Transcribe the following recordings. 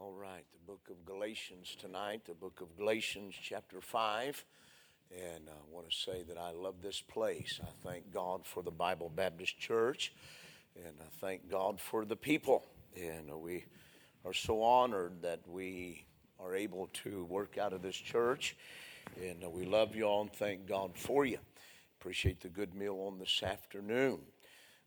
All right, the book of Galatians tonight, the book of Galatians, chapter 5. And I want to say that I love this place. I thank God for the Bible Baptist Church, and I thank God for the people. And we are so honored that we are able to work out of this church. And we love you all and thank God for you. Appreciate the good meal on this afternoon.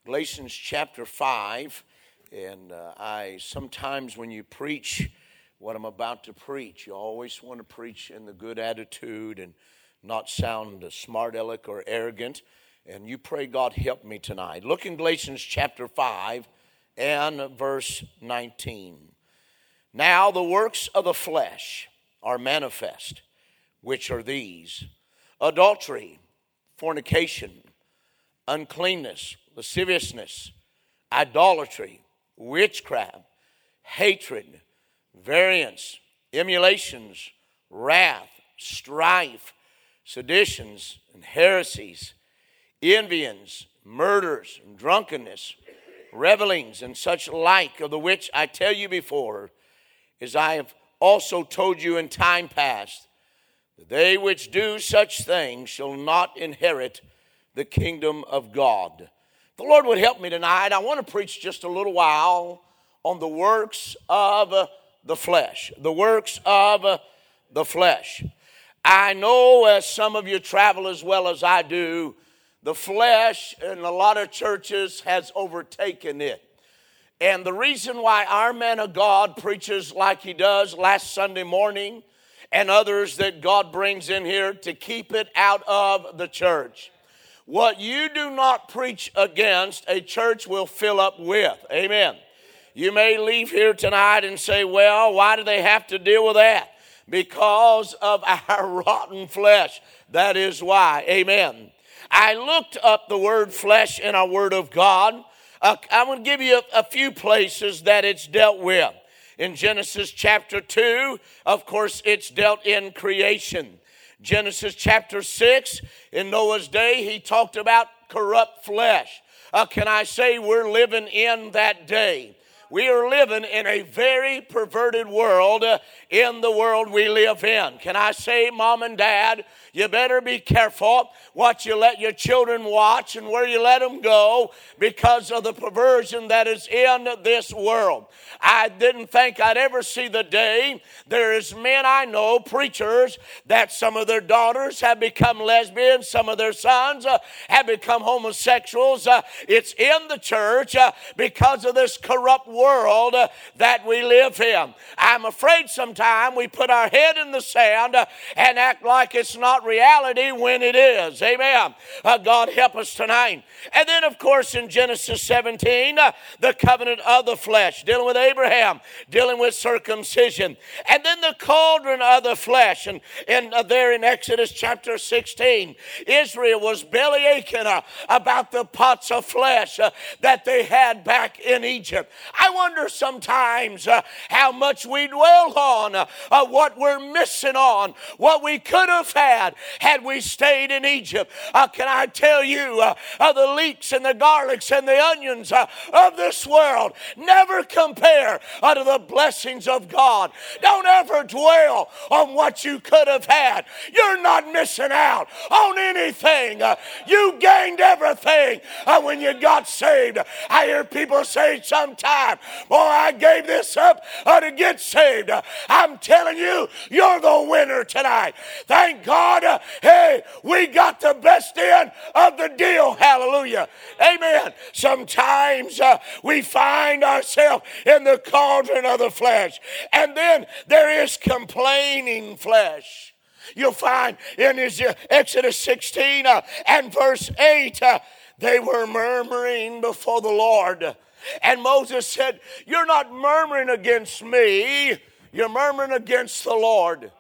Galatians chapter 5. And uh, I sometimes, when you preach what I'm about to preach, you always want to preach in the good attitude and not sound smart aleck or arrogant. And you pray God help me tonight. Look in Galatians chapter 5 and verse 19. Now the works of the flesh are manifest, which are these adultery, fornication, uncleanness, lasciviousness, idolatry witchcraft, hatred, variance, emulations, wrath, strife, seditions, and heresies, envyings, murders, and drunkenness, revelings, and such like, of the which I tell you before, as I have also told you in time past, that they which do such things shall not inherit the kingdom of God the Lord would help me tonight, I want to preach just a little while on the works of the flesh. The works of the flesh. I know as some of you travel as well as I do, the flesh in a lot of churches has overtaken it. And the reason why our man of God preaches like he does last Sunday morning and others that God brings in here to keep it out of the church. What you do not preach against, a church will fill up with. Amen. You may leave here tonight and say, well, why do they have to deal with that? Because of our rotten flesh. That is why. Amen. I looked up the word flesh in our Word of God. Uh, I'm going to give you a, a few places that it's dealt with. In Genesis chapter 2, of course, it's dealt in creation. Genesis chapter 6, in Noah's day, he talked about corrupt flesh. Uh, can I say we're living in that day? We are living in a very perverted world uh, in the world we live in. Can I say, mom and dad, you better be careful what you let your children watch and where you let them go because of the perversion that is in this world. I didn't think I'd ever see the day there is men I know, preachers, that some of their daughters have become lesbians, some of their sons uh, have become homosexuals. Uh, it's in the church uh, because of this corrupt world uh, that we live in. I'm afraid sometimes we put our head in the sand uh, and act like it's not reality when it is. Amen. Uh, God help us tonight. And then, of course, in Genesis 17, uh, the covenant of the flesh, dealing with Abraham, dealing with circumcision. And then the cauldron of the flesh. And, and uh, there in Exodus chapter 16, Israel was belly aching uh, about the pots of flesh that they had back in Egypt. I wonder sometimes uh, how much we dwell on what we're missing on, what we could have had had we stayed in Egypt. Uh, can I tell you, uh, uh, the leeks and the garlics and the onions uh, of this world never compare uh, to the blessings of God. Don't ever dwell on what you could have had. You're not missing out on anything. Uh, you gained everything when you got saved. I hear people say sometimes, Boy, I gave this up to get saved. I'm telling you, you're the winner tonight. Thank God God, hey, we got the best end of the deal. Hallelujah. Amen. Sometimes uh, we find ourselves in the cauldron of the flesh, and then there is complaining flesh. You'll find in Exodus 16 uh, and verse 8, uh, they were murmuring before the Lord. And Moses said, You're not murmuring against me, you're murmuring against the Lord.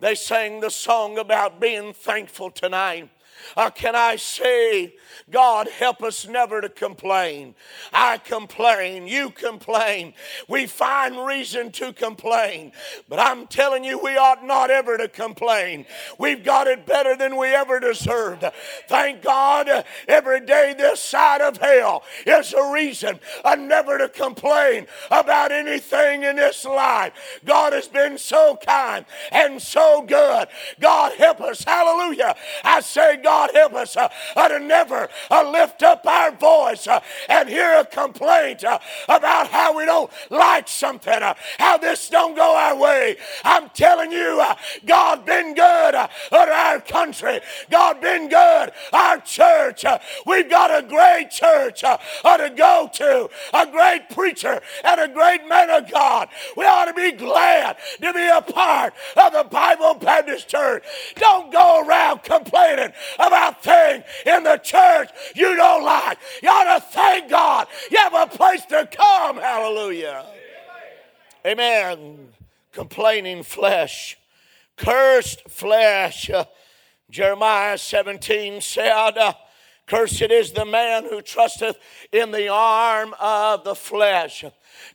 They sang the song about being thankful tonight. Uh, can I say, God, help us never to complain. I complain, you complain. We find reason to complain. But I'm telling you, we ought not ever to complain. We've got it better than we ever deserved. Thank God, every day this side of hell is a reason never to complain about anything in this life. God has been so kind and so good. God help us. Hallelujah. I say, God help us uh, uh, to never uh, lift up our voice uh, and hear a complaint about how we don't like something, how this don't go our way. I'm telling you, God been good uh, our country. God been good. Our church. we've got a great church to go to, a great preacher and a great man of God. We ought to be glad to be a part of the Bible Baptist Church. Don't go around complaining about things in the church you don't like. You ought to thank God. You have a place to come. Hallelujah. Amen. Complaining flesh, cursed flesh. Uh, Jeremiah 17 said, uh, Cursed is the man who trusteth in the arm of the flesh.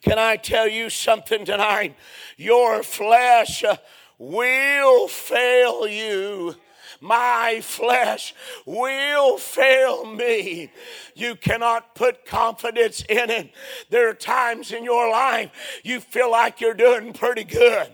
Can I tell you something tonight? Your flesh will fail you my flesh will fail me. You cannot put confidence in it. There are times in your life you feel like you're doing pretty good.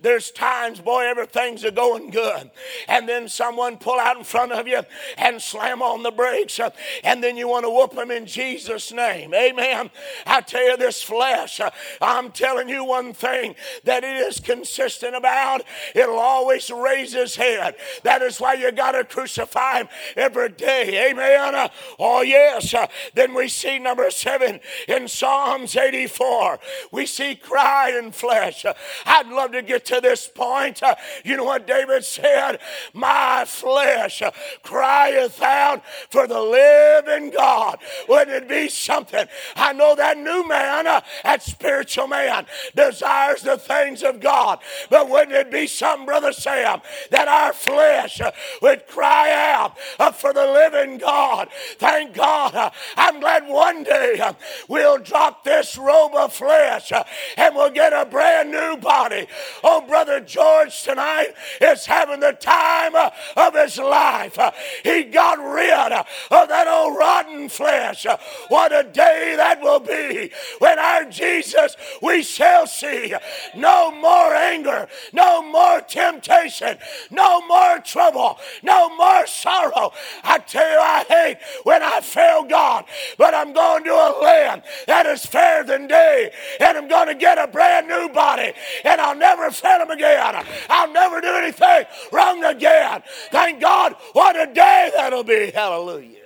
There's times, boy, everything's going good. And then someone pull out in front of you and slam on the brakes, uh, and then you want to whoop them in Jesus' name. Amen. I tell you, this flesh, uh, I'm telling you one thing that it is consistent about. It'll always raise its head. That is why you got to crucify him every day. Amen. Oh, yes. Then we see number seven in Psalms 84. We see cry in flesh. I'd love to get to this point. You know what David said? My flesh crieth out for the living God. Wouldn't it be something? I know that new man, that spiritual man, desires the things of God. But wouldn't it be something, Brother Sam, that our flesh would cry out uh, for the living God. Thank God. Uh, I'm glad one day uh, we'll drop this robe of flesh and we'll get a brand new body. Oh, Brother George tonight is having the time of his life. He got rid of that old rotten flesh. What a day that will be when our Jesus we shall see. No more anger, no more temptation, no more trouble, no more sorrow. I tell you, I hate when I fail God, but I'm going to a land that is fairer than day, and I'm going to get a brand new body, and I'll never fail him again. I'll never do anything wrong again. Thank God, what a day that'll be. Hallelujah.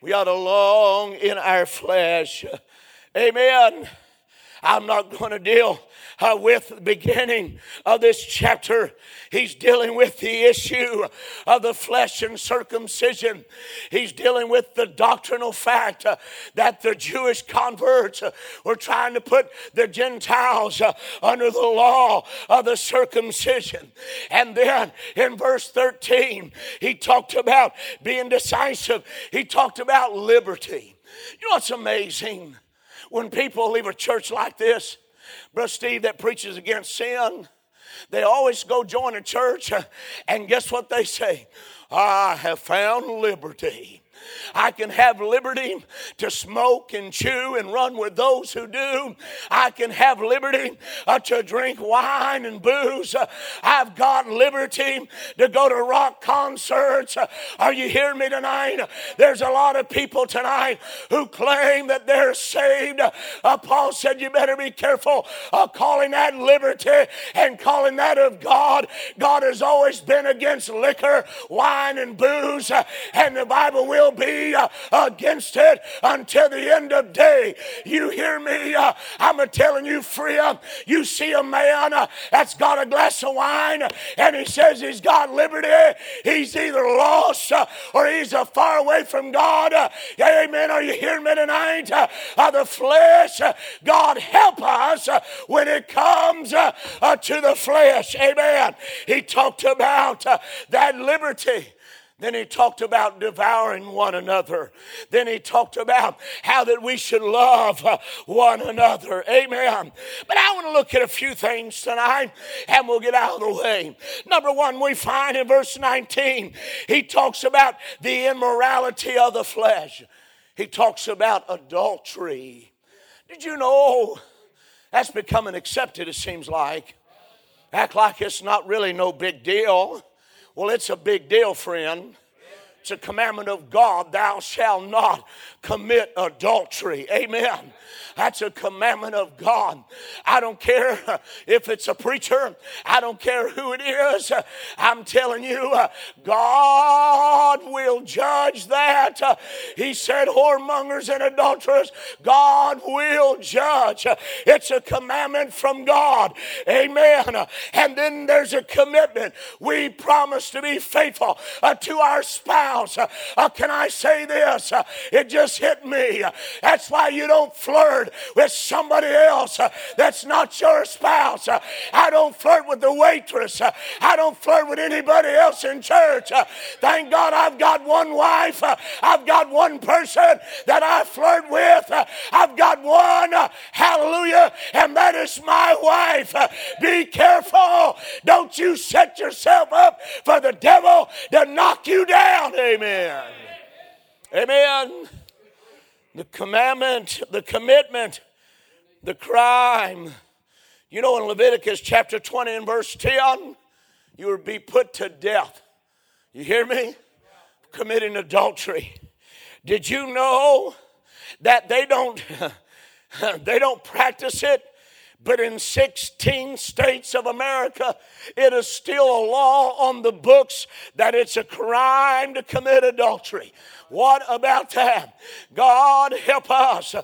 We ought to long in our flesh. Amen. I'm not going to deal uh, with the beginning of this chapter. He's dealing with the issue of the flesh and circumcision. He's dealing with the doctrinal fact uh, that the Jewish converts uh, were trying to put the Gentiles uh, under the law of the circumcision. And then in verse 13, he talked about being decisive, he talked about liberty. You know what's amazing? When people leave a church like this, Brother Steve, that preaches against sin, they always go join a church, and guess what they say? I have found liberty. I can have liberty to smoke and chew and run with those who do. I can have liberty uh, to drink wine and booze. Uh, I've got liberty to go to rock concerts. Uh, are you hearing me tonight? There's a lot of people tonight who claim that they're saved. Uh, Paul said, You better be careful of calling that liberty and calling that of God. God has always been against liquor, wine, and booze, uh, and the Bible will be uh, against it until the end of day. You hear me? Uh, I'm telling you, Freya, you see a man uh, that's got a glass of wine and he says he's got liberty. He's either lost uh, or he's uh, far away from God. Uh, amen. Are you hearing me tonight? the flesh, God help us when it comes to the flesh. Amen. He talked about that liberty Then he talked about devouring one another. Then he talked about how that we should love uh, one another. Amen. But I want to look at a few things tonight and we'll get out of the way. Number one, we find in verse 19, he talks about the immorality of the flesh. He talks about adultery. Did you know that's becoming accepted, it seems like? Act like it's not really no big deal. Well, it's a big deal, friend. It's a commandment of God, thou shalt not commit adultery. Amen. That's a commandment of God. I don't care if it's a preacher, I don't care who it is. I'm telling you, God will judge that. He said, whoremongers and adulterers, God will judge. It's a commandment from God. Amen. And then there's a commitment. We promise to be faithful to our spouse. Uh, can I say this? It just hit me. That's why you don't flirt with somebody else that's not your spouse. I don't flirt with the waitress. I don't flirt with anybody else in church. Thank God I've got one wife. I've got one person that I flirt with. I've got one. Hallelujah. And that is my wife. Be careful. Don't you set yourself up for the devil to knock you down. Amen. Amen. The commandment, the commitment, the crime. You know, in Leviticus chapter 20 and verse 10, you will be put to death. You hear me? Committing adultery. Did you know that they don't they don't practice it but in 16 states of America, it is still a law on the books that it's a crime to commit adultery. What about that? God help us.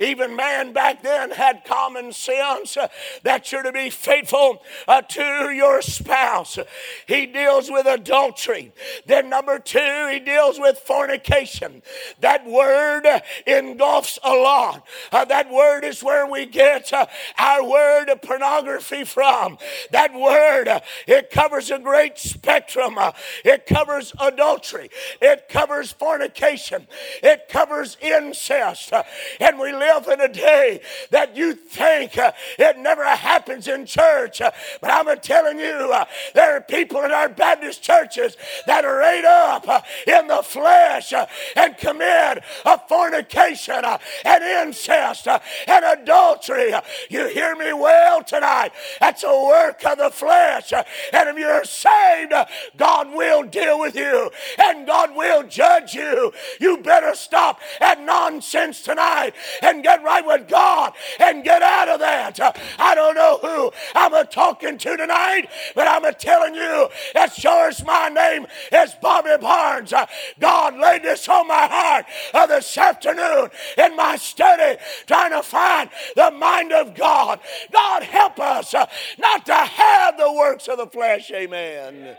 Even man back then had common sense that you're to be faithful uh, to your spouse. He deals with adultery. Then, number two, he deals with fornication. That word engulfs a lot. Uh, that word is where we get uh, our word pornography from. That word, it covers a great spectrum. It covers adultery, it covers fornication fornication, it covers incest. And we live in a day that you think uh, it never happens in church. But I'm telling you, uh, there are people in our Baptist churches that are ate up uh, in the flesh and commit a fornication and incest and adultery. You hear me well tonight? That's a work of the flesh. And if you're saved, God will deal with you and God will judge you. You better stop that nonsense tonight and get right with God and get out of that. I don't know who I'm a talking to tonight, but I'm a telling you as sure as my name is Bobby Barnes. God laid this on my heart uh, this afternoon in my study trying to find the mind of God. God help us uh, not to have the works of the flesh. Amen.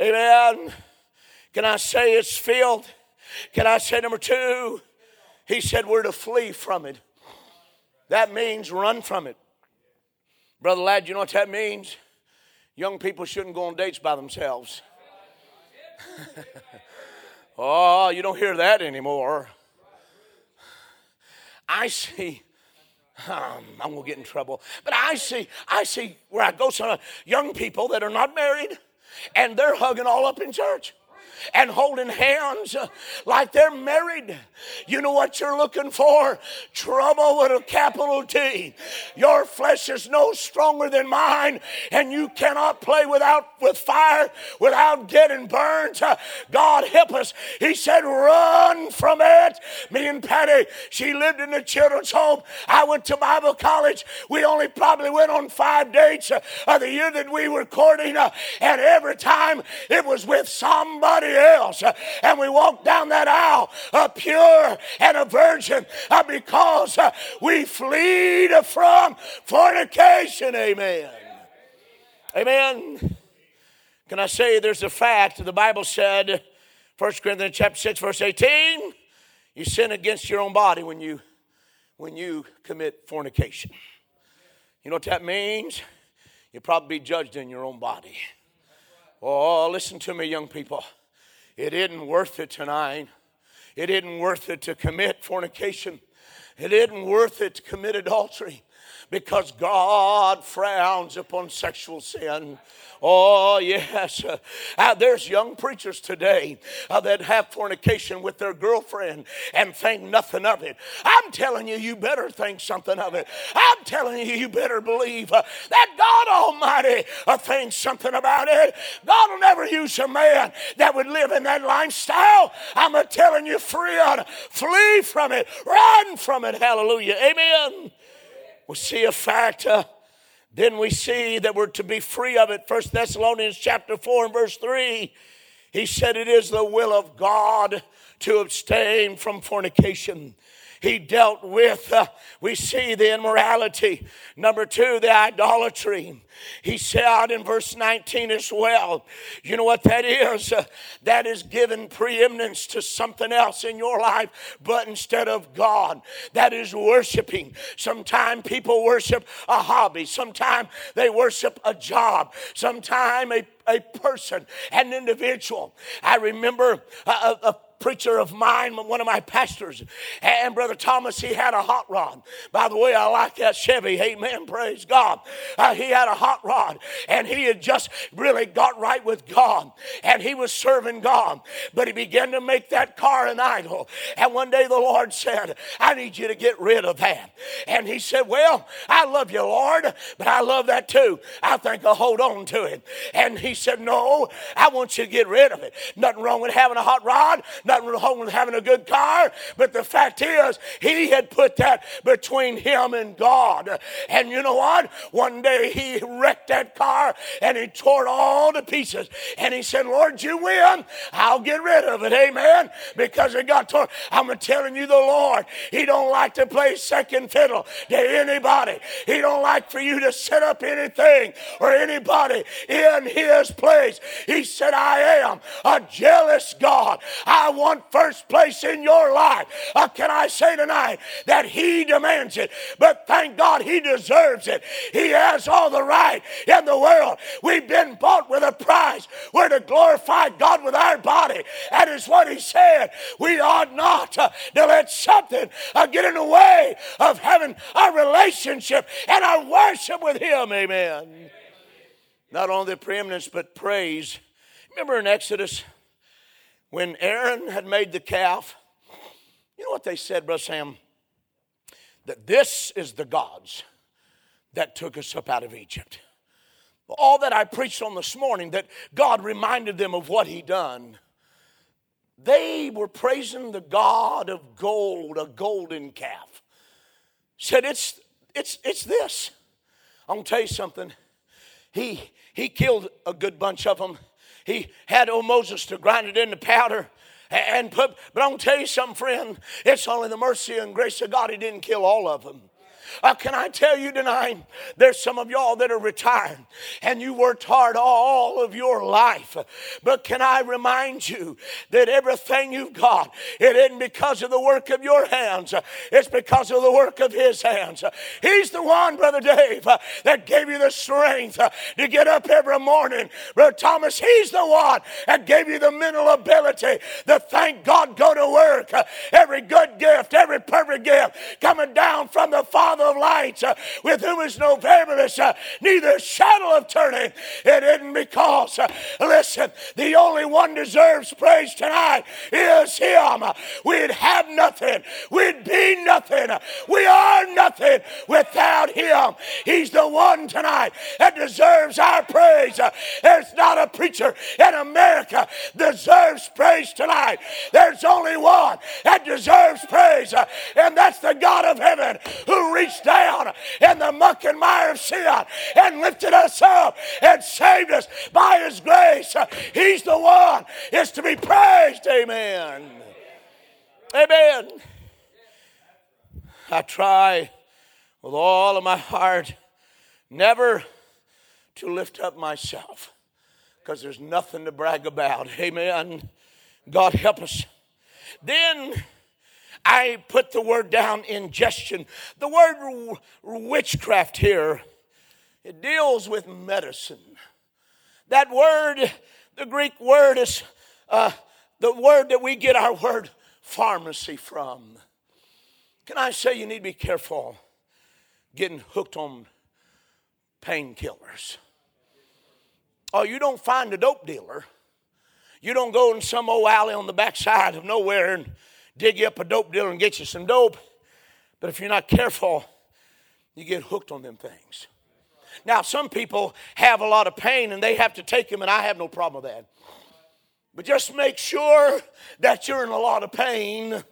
Amen. Can I say it's filled? Can I say number two? He said we're to flee from it. That means run from it. Brother Lad, you know what that means? Young people shouldn't go on dates by themselves. oh, you don't hear that anymore. I see. Um, I'm gonna get in trouble, but I see, I see where I go. Some young people that are not married, and they're hugging all up in church and holding hands like they're married. You know what you're looking for? Trouble with a capital T. Your flesh is no stronger than mine, and you cannot play without with fire without getting burned. God help us. He said, run from it. Me and Patty, she lived in the children's home. I went to Bible college. We only probably went on five dates of the year that we were courting, and every time it was with somebody else. And we walk down that aisle, a pure and a virgin, uh, because uh, we flee from fornication. Amen. Amen. Can I say there's a fact? The Bible said, 1 Corinthians chapter 6, verse 18, you sin against your own body when you when you commit fornication. You know what that means? You'll probably be judged in your own body. Oh, listen to me, young people. It isn't worth it tonight. It isn't worth it to commit fornication. It isn't worth it to commit adultery because God frowns upon sexual sin. Oh, yes. Uh, there's young preachers today uh, that have fornication with their girlfriend and think nothing of it. I'm telling you, you better think something of it. I'm telling you, you better believe uh, that God Almighty uh, thinks something about it. God will never use a man that would live in that lifestyle. I'm telling you, friend, flee from it, run from it. Hallelujah. Amen. We see a fact. Uh, then we see that we're to be free of it. First Thessalonians chapter 4 and verse 3. He said it is the will of God to abstain from fornication he dealt with, uh, we see the immorality. Number two, the idolatry. He said in verse 19 as well, you know what that is? Uh, that is giving preeminence to something else in your life, but instead of God. That is worshiping. Sometimes people worship a hobby, sometimes they worship a job, sometimes a a person, an individual. I remember a, a, preacher of mine, one of my pastors, and Brother Thomas, he had a hot rod. By the way, I like that Chevy. Amen. Praise God. Uh, he had a hot rod, and he had just really got right with God, and he was serving God. But he began to make that car an idol. And one day the Lord said, I need you to get rid of that. And he said, Well, I love you, Lord, but I love that too. I think I'll hold on to it. And he said, No, I want you to get rid of it. Nothing wrong with having a hot rod. Nothing wrong with having a good car, but the fact is, he had put that between him and God. And you know what? One day he wrecked that car and he tore it all to pieces. And he said, Lord, you win. I'll get rid of it. Amen. Because it got torn. I'm telling you, the Lord, he don't like to play second fiddle to anybody. He don't like for you to set up anything or anybody in his place. He said, I am a jealous God. I want first place in your life, uh, can I say tonight that He demands it? But thank God He deserves it. He has all the right in the world. We've been bought with a price. We're to glorify God with our body. That is what He said. We ought not uh, to let something uh, get in the way of having our relationship and our worship with Him. Amen. Not only the preeminence, but praise. Remember in Exodus when Aaron had made the calf, you know what they said, Brother Sam? That this is the gods that took us up out of Egypt. All that I preached on this morning, that God reminded them of what He done. They were praising the God of gold, a golden calf. Said it's it's it's this. I'm gonna tell you something. He he killed a good bunch of them he had old Moses to grind it into powder and put, but I'm gonna tell you something, friend. It's only the mercy and grace of God he didn't kill all of them. Uh, can I tell you tonight, there's some of y'all that are retired and you worked hard all of your life. But can I remind you that everything you've got, it isn't because of the work of your hands, it's because of the work of His hands. He's the one, Brother Dave, that gave you the strength to get up every morning. Brother Thomas, He's the one that gave you the mental ability to thank God, go to work. Every good gift, every perfect gift coming down from the Father of light, uh, with whom is no variableness, uh, neither shadow of turning. It isn't because, uh, listen, the only one deserves praise tonight is Him. We'd have nothing, we'd be nothing, we are nothing without Him. He's the one tonight that deserves our praise. There's not a preacher in America deserves praise tonight. There's only one that deserves praise, and that's the God of heaven who reached down in the muck and mire of sin and lifted us up and saved us by his grace. He's the one is to be praised. Amen. Amen. I try with all of my heart never to lift up myself because there's nothing to brag about. Amen. God help us. Then I put the word down ingestion. The word witchcraft here, it deals with medicine. That word, the Greek word is uh, the word that we get our word pharmacy from. Can I say you need to be careful getting hooked on painkillers? Oh, you don't find a dope dealer. You don't go in some old alley on the backside of nowhere and dig you up a dope dealer and get you some dope. But if you're not careful, you get hooked on them things. Now, some people have a lot of pain and they have to take them, and I have no problem with that. But just make sure that you're in a lot of pain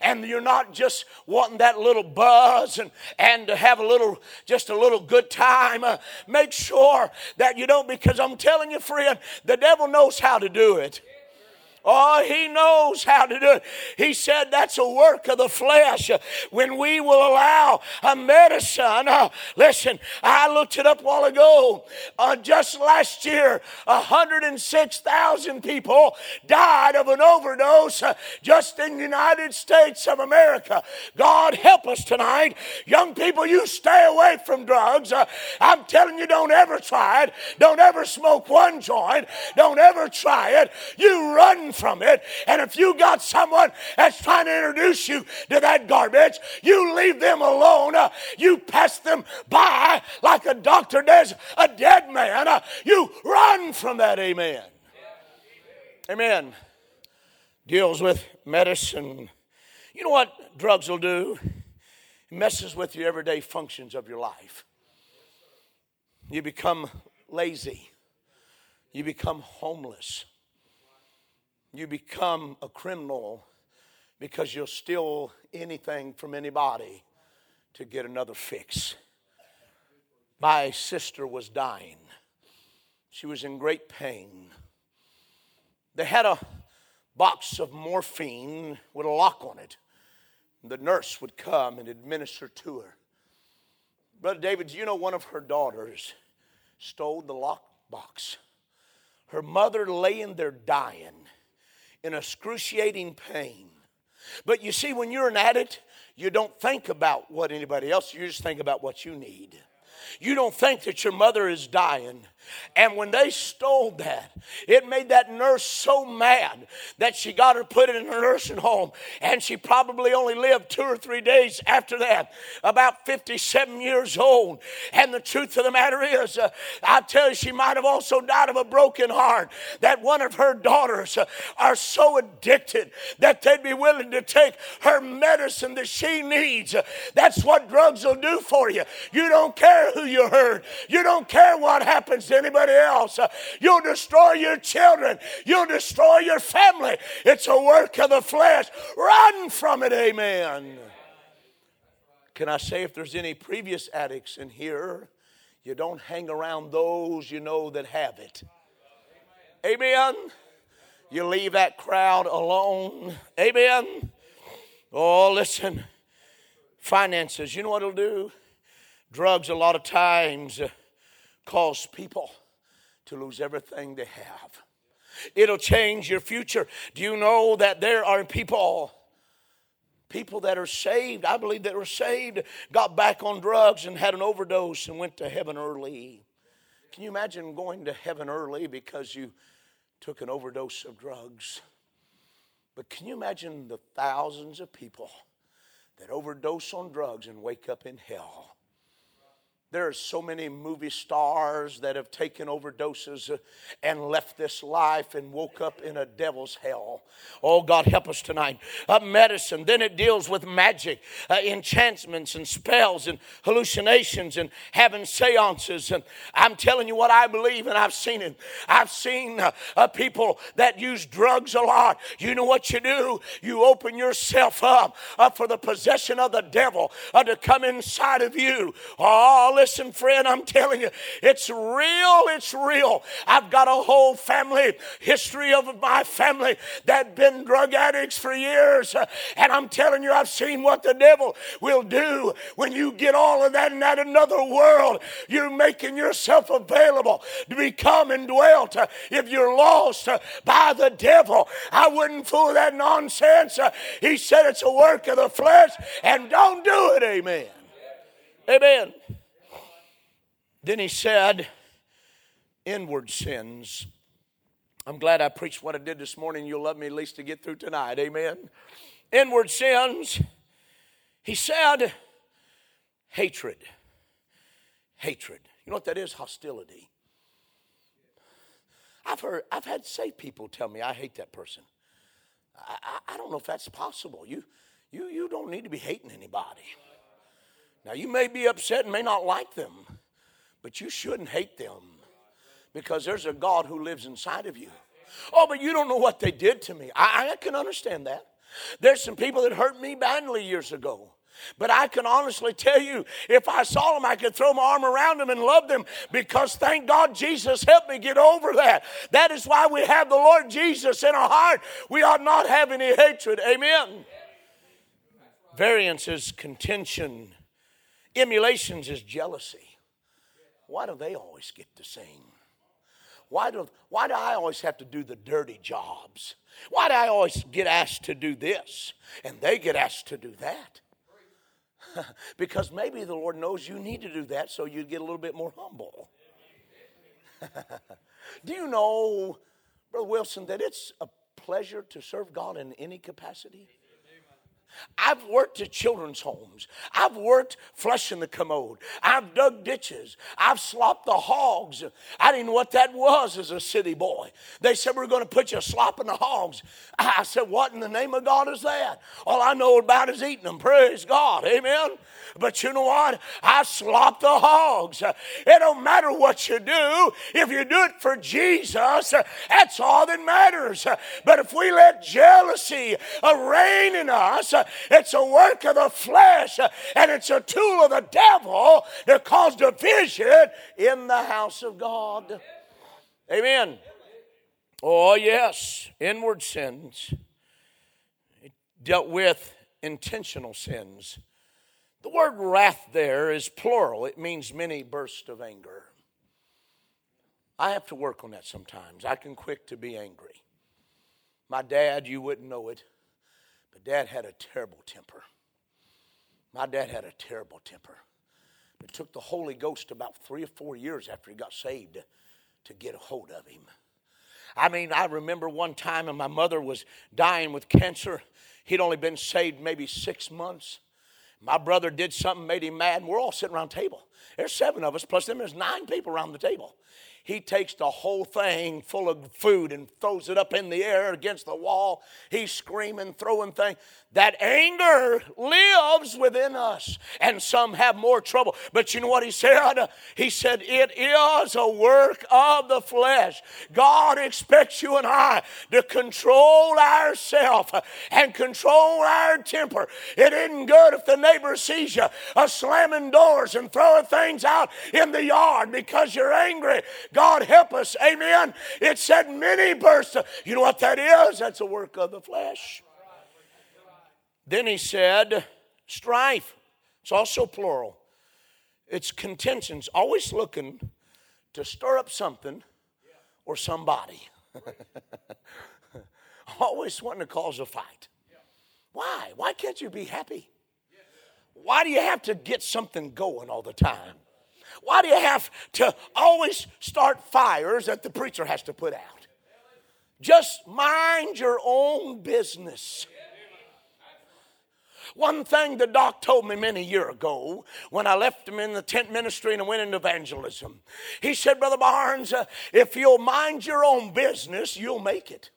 and you're not just wanting that little buzz and, and to have a little just a little good time uh, make sure that you don't because i'm telling you friend the devil knows how to do it Oh, he knows how to do it. He said that's a work of the flesh. When we will allow a medicine, uh, listen, I looked it up a while ago. Uh, just last year, 106,000 people died of an overdose uh, just in the United States of America. God help us tonight. Young people, you stay away from drugs. Uh, I'm telling you, don't ever try it. Don't ever smoke one joint. Don't ever try it. You run from it. And if you got someone that's trying to introduce you to that garbage, you leave them alone. Uh, you pass them by like a doctor does a dead man. Uh, you run from that. Amen. Amen. Deals with medicine. You know what drugs will do? It messes with your everyday functions of your life. You become lazy. You become homeless you become a criminal because you'll steal anything from anybody to get another fix. My sister was dying. She was in great pain. They had a box of morphine with a lock on it. The nurse would come and administer to her. Brother David, you know one of her daughters stole the lock box. Her mother laying there dying in excruciating pain. But you see, when you're an addict, you don't think about what anybody else, you just think about what you need. You don't think that your mother is dying. And when they stole that, it made that nurse so mad that she got her put in a nursing home. And she probably only lived two or three days after that, about 57 years old. And the truth of the matter is, uh, I tell you, she might have also died of a broken heart. That one of her daughters uh, are so addicted that they'd be willing to take her medicine that she needs. That's what drugs will do for you. You don't care who you hurt, you don't care what happens anybody else. You'll destroy your children, you'll destroy your family. It's a work of the flesh. Run from it, amen. Can I say if there's any previous addicts in here, you don't hang around those you know that have it. Amen. You leave that crowd alone. Amen. Oh, listen. Finances, you know what it'll do? Drugs, a lot of times, cause people to lose everything they have. It'll change your future. Do you know that there are people, people that are saved, I believe that were saved, got back on drugs and had an overdose and went to heaven early? Can you imagine going to heaven early because you took an overdose of drugs? But can you imagine the thousands of people that overdose on drugs and wake up in hell? There are so many movie stars that have taken overdoses uh, and left this life and woke up in a devil's hell. Oh, God, help us tonight. Uh, medicine, then it deals with magic, uh, enchantments, and spells, and hallucinations, and having seances. And I'm telling you what I believe, and I've seen it. I've seen uh, uh, people that use drugs a lot. You know what you do? You open yourself up uh, for the possession of the devil to come inside of you. Oh, listen, friend, I'm telling you, it's real, it's real. I've got a whole family history of my family that been drug addicts for years. And I'm telling you, I've seen what the devil will do when you get all of that in that another world. You're making yourself available to become and indwelt. If you're lost by the devil, I wouldn't fool that nonsense. He said it's a work of the flesh, and don't do it. Amen. Amen. Then he said, inward sins. I'm glad I preached what I did this morning. You'll love me at least to get through tonight. Amen. Inward sins, he said, hatred. Hatred. You know what that is? Hostility. I've heard, I've had saved people tell me I hate that person. I, I, I don't know if that's possible. You, you, you don't need to be hating anybody. Now, you may be upset and may not like them, but you shouldn't hate them because there's a God who lives inside of you. Oh, but you don't know what they did to me. I, I can understand that. There's some people that hurt me badly years ago. But I can honestly tell you, if I saw them, I could throw my arm around them and love them because thank God Jesus helped me get over that. That is why we have the Lord Jesus in our heart. We ought not have any hatred. Amen. Variance is contention, emulations is jealousy. Why do they always get to sing? Why do, why do I always have to do the dirty jobs? Why do I always get asked to do this and they get asked to do that? because maybe the Lord knows you need to do that so you get a little bit more humble. do you know, Brother Wilson, that it's a pleasure to serve God in any capacity? I've worked at children's homes. I've worked flushing the commode. I've dug ditches. I've slopped the hogs. I didn't know what that was as a city boy. They said, We're going to put you slopping the hogs. I said, What in the name of God is that? All I know about is eating them. Praise God. Amen. But you know what? I slop the hogs. It don't matter what you do. If you do it for Jesus, that's all that matters. But if we let jealousy reign in us, it's a work of the flesh and it's a tool of the devil to cause division in the house of God. Amen. Oh, yes, inward sins. Dealt with intentional sins. The word wrath there is plural, it means many bursts of anger. I have to work on that sometimes. I can quick to be angry. My dad, you wouldn't know it, but dad had a terrible temper. My dad had a terrible temper. It took the Holy Ghost about three or four years after he got saved to get a hold of him. I mean, I remember one time, and my mother was dying with cancer. He'd only been saved maybe six months. My brother did something, made him mad, and we're all sitting around the table. There's seven of us, plus them, there's nine people around the table. He takes the whole thing full of food and throws it up in the air against the wall. He's screaming, throwing things. That anger lives within us, and some have more trouble. But you know what he said? He said, It is a work of the flesh. God expects you and I to control ourselves and control our temper. It isn't good if the neighbor sees you uh, slamming doors and throwing things out in the yard because you're angry. God help us. Amen. It said many bursts. You know what that is? That's a work of the flesh. Then he said, strife. It's also plural. It's contentions, always looking to stir up something or somebody. always wanting to cause a fight. Why? Why can't you be happy? Why do you have to get something going all the time? Why do you have to always start fires that the preacher has to put out? Just mind your own business. One thing the doc told me many years ago when I left him in the tent ministry and went into evangelism, he said, Brother Barnes, uh, if you'll mind your own business, you'll make it.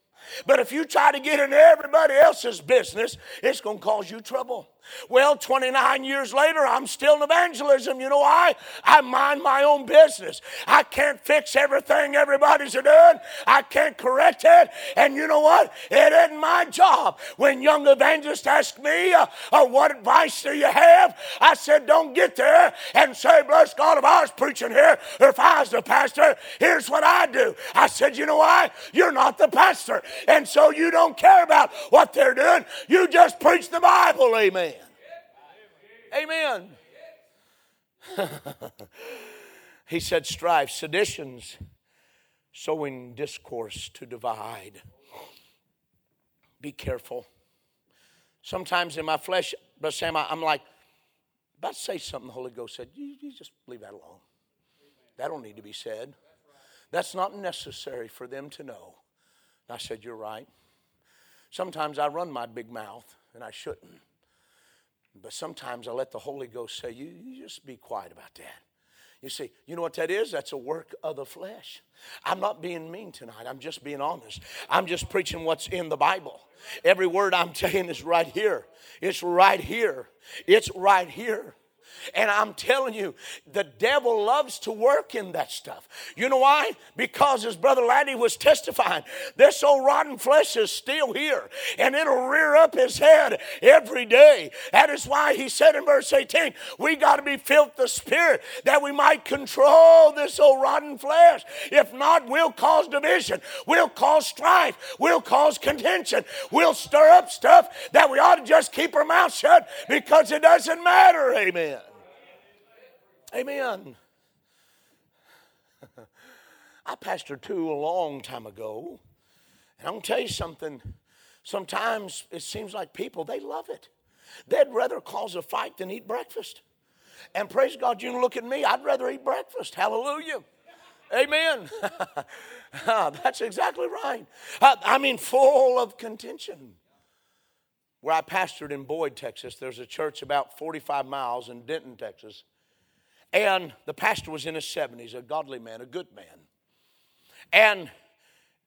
But if you try to get in everybody else's business, it's going to cause you trouble. Well, 29 years later, I'm still in evangelism. You know why? I mind my own business. I can't fix everything everybody's doing. I can't correct it. And you know what? It isn't my job. When young evangelists ask me, uh, uh, what advice do you have? I said, don't get there and say, bless God, if I was preaching here, if I was the pastor, here's what I do. I said, you know why? You're not the pastor. And so you don't care about what they're doing. You just preach the Bible. Amen. Amen. he said, strife, seditions, sowing discourse to divide. Be careful. Sometimes in my flesh, but Sam, I'm like, about to say something, the Holy Ghost said, you, you just leave that alone. That don't need to be said. That's not necessary for them to know. I said, You're right. Sometimes I run my big mouth, and I shouldn't. But sometimes I let the Holy Ghost say, You, you just be quiet about that. You see, you know what that is? That's a work of the flesh. I'm not being mean tonight. I'm just being honest. I'm just preaching what's in the Bible. Every word I'm saying is right here. It's right here. It's right here. And I'm telling you, the devil loves to work in that stuff. You know why? Because as Brother Laddie was testifying, this old rotten flesh is still here and it'll rear up his head every day. That is why he said in verse 18, we got to be filled with the Spirit that we might control this old rotten flesh. If not, we'll cause division, we'll cause strife, we'll cause contention, we'll stir up stuff that we ought to just keep our mouth shut because it doesn't matter. Amen. Amen. I pastored two a long time ago. And I'm to tell you something. Sometimes it seems like people, they love it. They'd rather cause a fight than eat breakfast. And praise God, you look at me, I'd rather eat breakfast. Hallelujah. Amen. Ah, that's exactly right. Ah, I mean, full of contention. Where I pastored in Boyd, Texas, there's a church about 45 miles in Denton, Texas. And the pastor was in his 70s, a godly man, a good man. And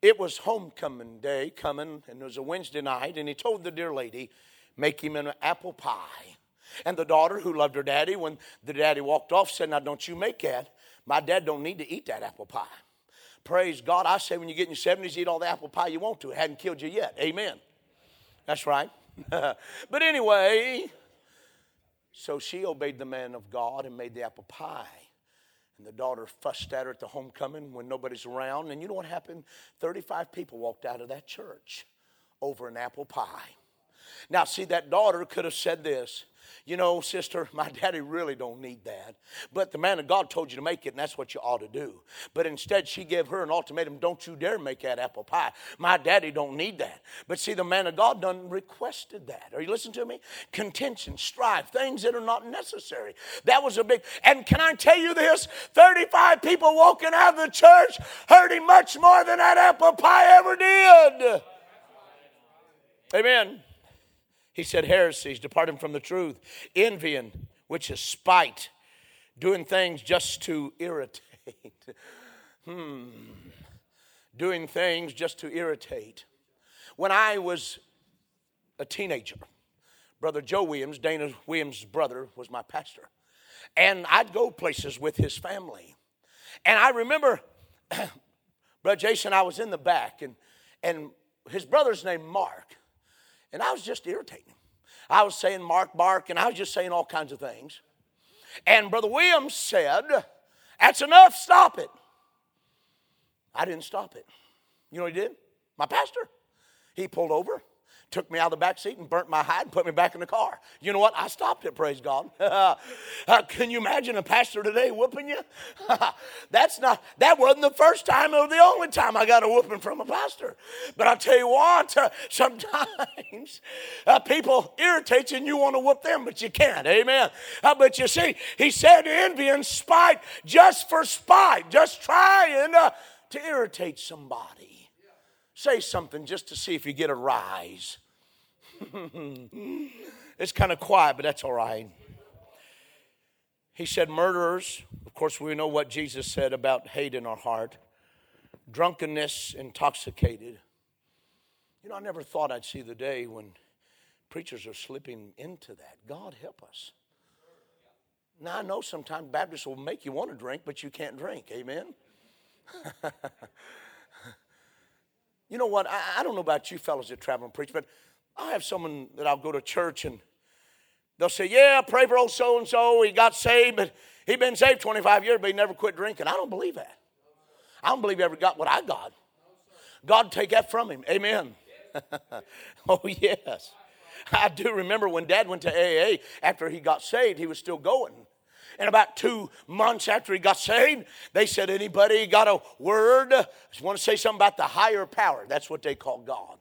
it was homecoming day coming, and it was a Wednesday night, and he told the dear lady, make him an apple pie. And the daughter, who loved her daddy, when the daddy walked off, said, Now don't you make that. My dad don't need to eat that apple pie. Praise God. I say when you get in your 70s, eat all the apple pie you want to. It hadn't killed you yet. Amen. That's right. but anyway, so she obeyed the man of God and made the apple pie. And the daughter fussed at her at the homecoming when nobody's around. And you know what happened? 35 people walked out of that church over an apple pie. Now, see, that daughter could have said this you know, sister, my daddy really don't need that. But the man of God told you to make it, and that's what you ought to do. But instead, she gave her an ultimatum, don't you dare make that apple pie. My daddy don't need that. But see, the man of God done requested that. Are you listening to me? Contention, strife, things that are not necessary. That was a big, and can I tell you this? 35 people walking out of the church hurting much more than that apple pie ever did. Amen. He said heresies, departing from the truth, envying, which is spite, doing things just to irritate. hmm. Doing things just to irritate. When I was a teenager, Brother Joe Williams, Dana Williams' brother, was my pastor. And I'd go places with his family. And I remember, Brother Jason, I was in the back, and, and his brother's name Mark. And I was just irritating him. I was saying Mark Bark, and I was just saying all kinds of things. And Brother Williams said, That's enough, stop it. I didn't stop it. You know he did? My pastor. He pulled over took me out of the back seat and burnt my hide and put me back in the car. You know what? I stopped it, praise God. uh, can you imagine a pastor today whooping you? That's not, that wasn't the first time or the only time I got a whooping from a pastor. But I'll tell you what, uh, sometimes uh, people irritate you and you want to whoop them, but you can't. Amen. Uh, but you see, he said envy and spite just for spite, just trying uh, to irritate somebody say something just to see if you get a rise. it's kind of quiet, but that's all right. He said, Murderers, of course, we know what Jesus said about hate in our heart, drunkenness, intoxicated. You know, I never thought I'd see the day when preachers are slipping into that. God help us. Now, I know sometimes Baptists will make you want to drink, but you can't drink. Amen? you know what? I, I, don't know about you fellows that travel and preach, but I have someone that I'll go to church and they'll say, Yeah, pray for old so and so. He got saved, but he been saved 25 years, but he never quit drinking. I don't believe that. I don't believe he ever got what I got. God take that from him. Amen. oh, yes. I do remember when dad went to AA after he got saved, he was still going. And about two months after he got saved, they said, Anybody got a word? Want to say something about the higher power. That's what they call God.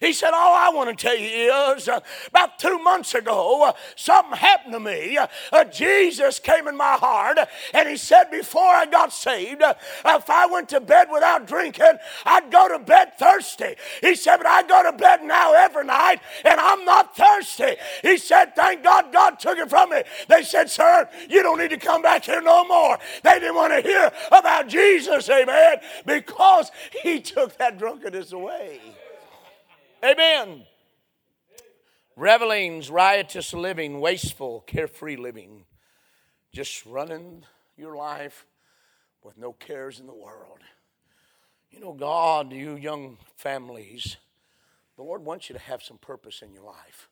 He said, All I want to tell you is uh, about two months ago, uh, something happened to me. Uh, Jesus came in my heart, and He said, Before I got saved, if I went to bed without drinking, I'd go to bed thirsty. He said, But I go to bed now every night, and I'm not thirsty. He said, Thank God God took it from me. They said, Sir, you don't need to come back here no more. They didn't want to hear about Jesus, amen, because He took that drunkenness away. Amen. Revelings, riotous living, wasteful, carefree living, just running your life with no cares in the world. You know, God, you young families, the Lord wants you to have some purpose in your life.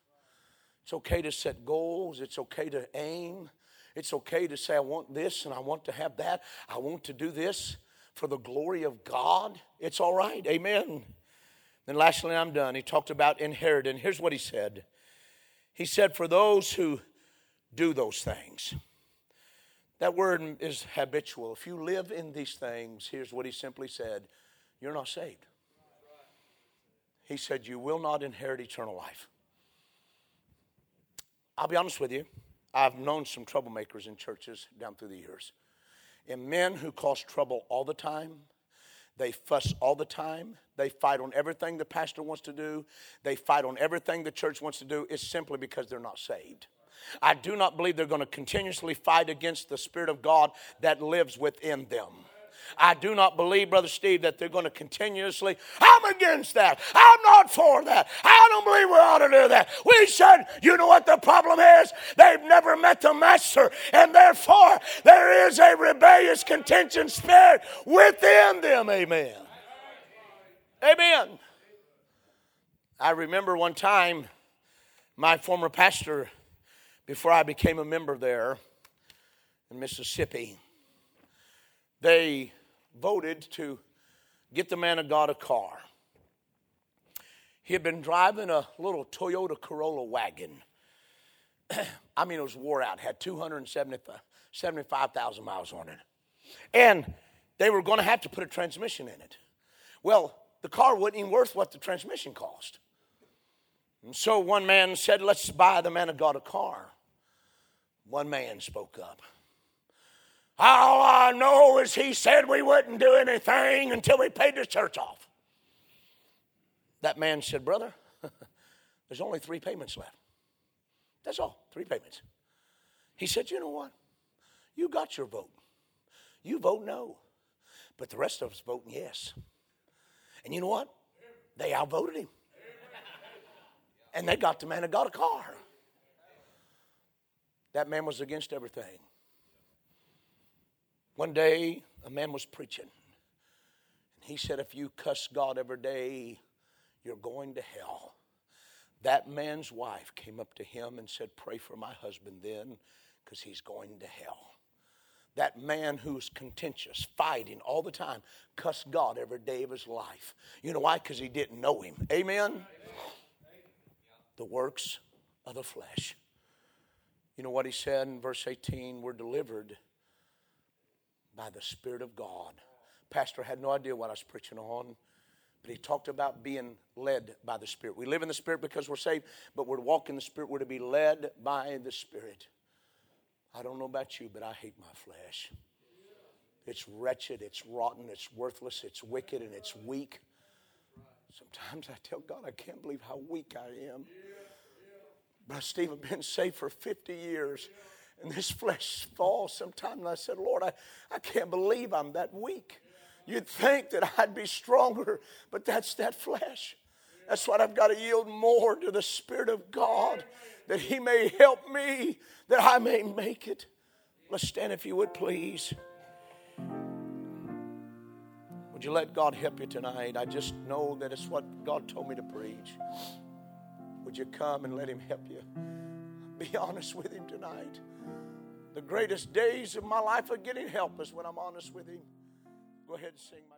It's okay to set goals, it's okay to aim, it's okay to say, I want this and I want to have that, I want to do this for the glory of God. It's all right. Amen. Then, lastly, I'm done. He talked about inheritance. Here's what he said He said, For those who do those things, that word is habitual. If you live in these things, here's what he simply said you're not saved. He said, You will not inherit eternal life. I'll be honest with you, I've known some troublemakers in churches down through the years. And men who cause trouble all the time, they fuss all the time. They fight on everything the pastor wants to do. They fight on everything the church wants to do. It's simply because they're not saved. I do not believe they're going to continuously fight against the Spirit of God that lives within them. I do not believe, Brother Steve, that they're going to continuously, I'm against that. I'm not for that. I don't believe we ought to do that. We said, you know what the problem is? They've never met the Master, and therefore there is a rebellious, contention spirit within them. Amen. Amen. I remember one time my former pastor, before I became a member there in Mississippi, they voted to get the man of God a car. He had been driving a little Toyota Corolla wagon. I mean, it was wore out, had 275,000 miles on it. And they were going to have to put a transmission in it. Well, the car wasn't even worth what the transmission cost. And so one man said, Let's buy the man of God a car. One man spoke up. All I know is he said we wouldn't do anything until we paid the church off. That man said, Brother, there's only three payments left. That's all, three payments. He said, You know what? You got your vote. You vote no. But the rest of us voting yes. And you know what? They outvoted him. And they got the man that got a car. That man was against everything. One day, a man was preaching. And he said, If you cuss God every day, you're going to hell. That man's wife came up to him and said, Pray for my husband then, because he's going to hell. That man who's contentious, fighting all the time, cussed God every day of his life. You know why? Because he didn't know him. Amen? The works of the flesh. You know what he said in verse 18? We're delivered by the Spirit of God. Pastor had no idea what I was preaching on, but he talked about being led by the Spirit. We live in the Spirit because we're saved, but we're to walk in the Spirit. We're to be led by the Spirit. I don't know about you, but I hate my flesh. It's wretched, it's rotten, it's worthless, it's wicked, and it's weak. Sometimes I tell God, I can't believe how weak I am. But Steve, I've been saved for 50 years and this flesh falls sometimes. And I said, Lord, I, I can't believe I'm that weak. You'd think that I'd be stronger, but that's that flesh. That's what I've got to yield more to the Spirit of God that He may help me, that I may make it. Let's stand if you would, please. Would you let God help you tonight? I just know that it's what God told me to preach. Would you come and let Him help you? Be honest with Him tonight. The greatest days of my life of getting help is when I'm honest with Him. Go ahead and sing my.